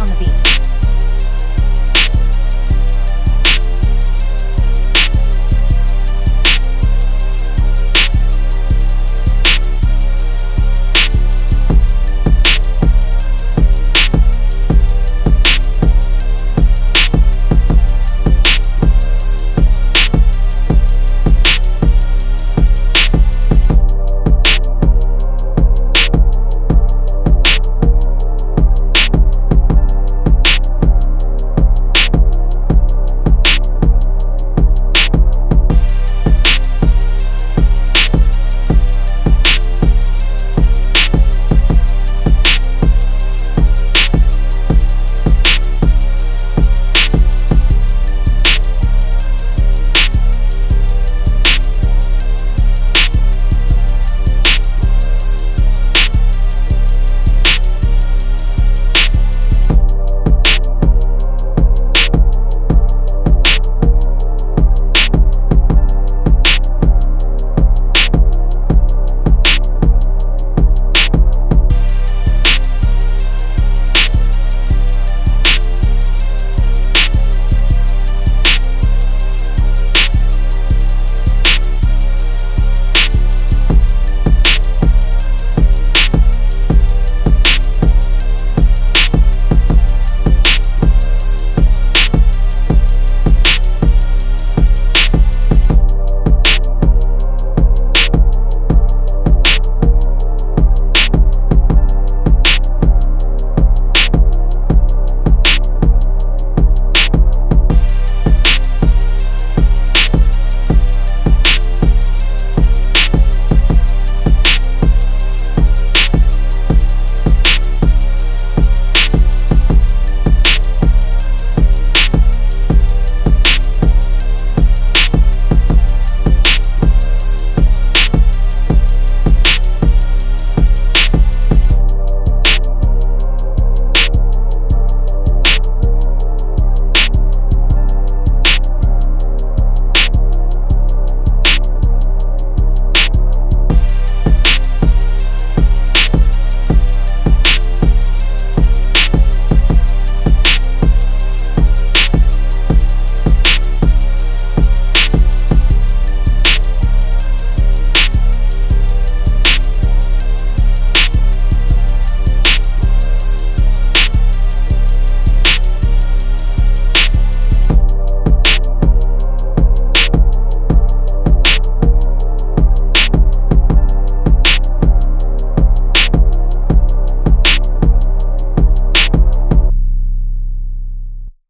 on the beat.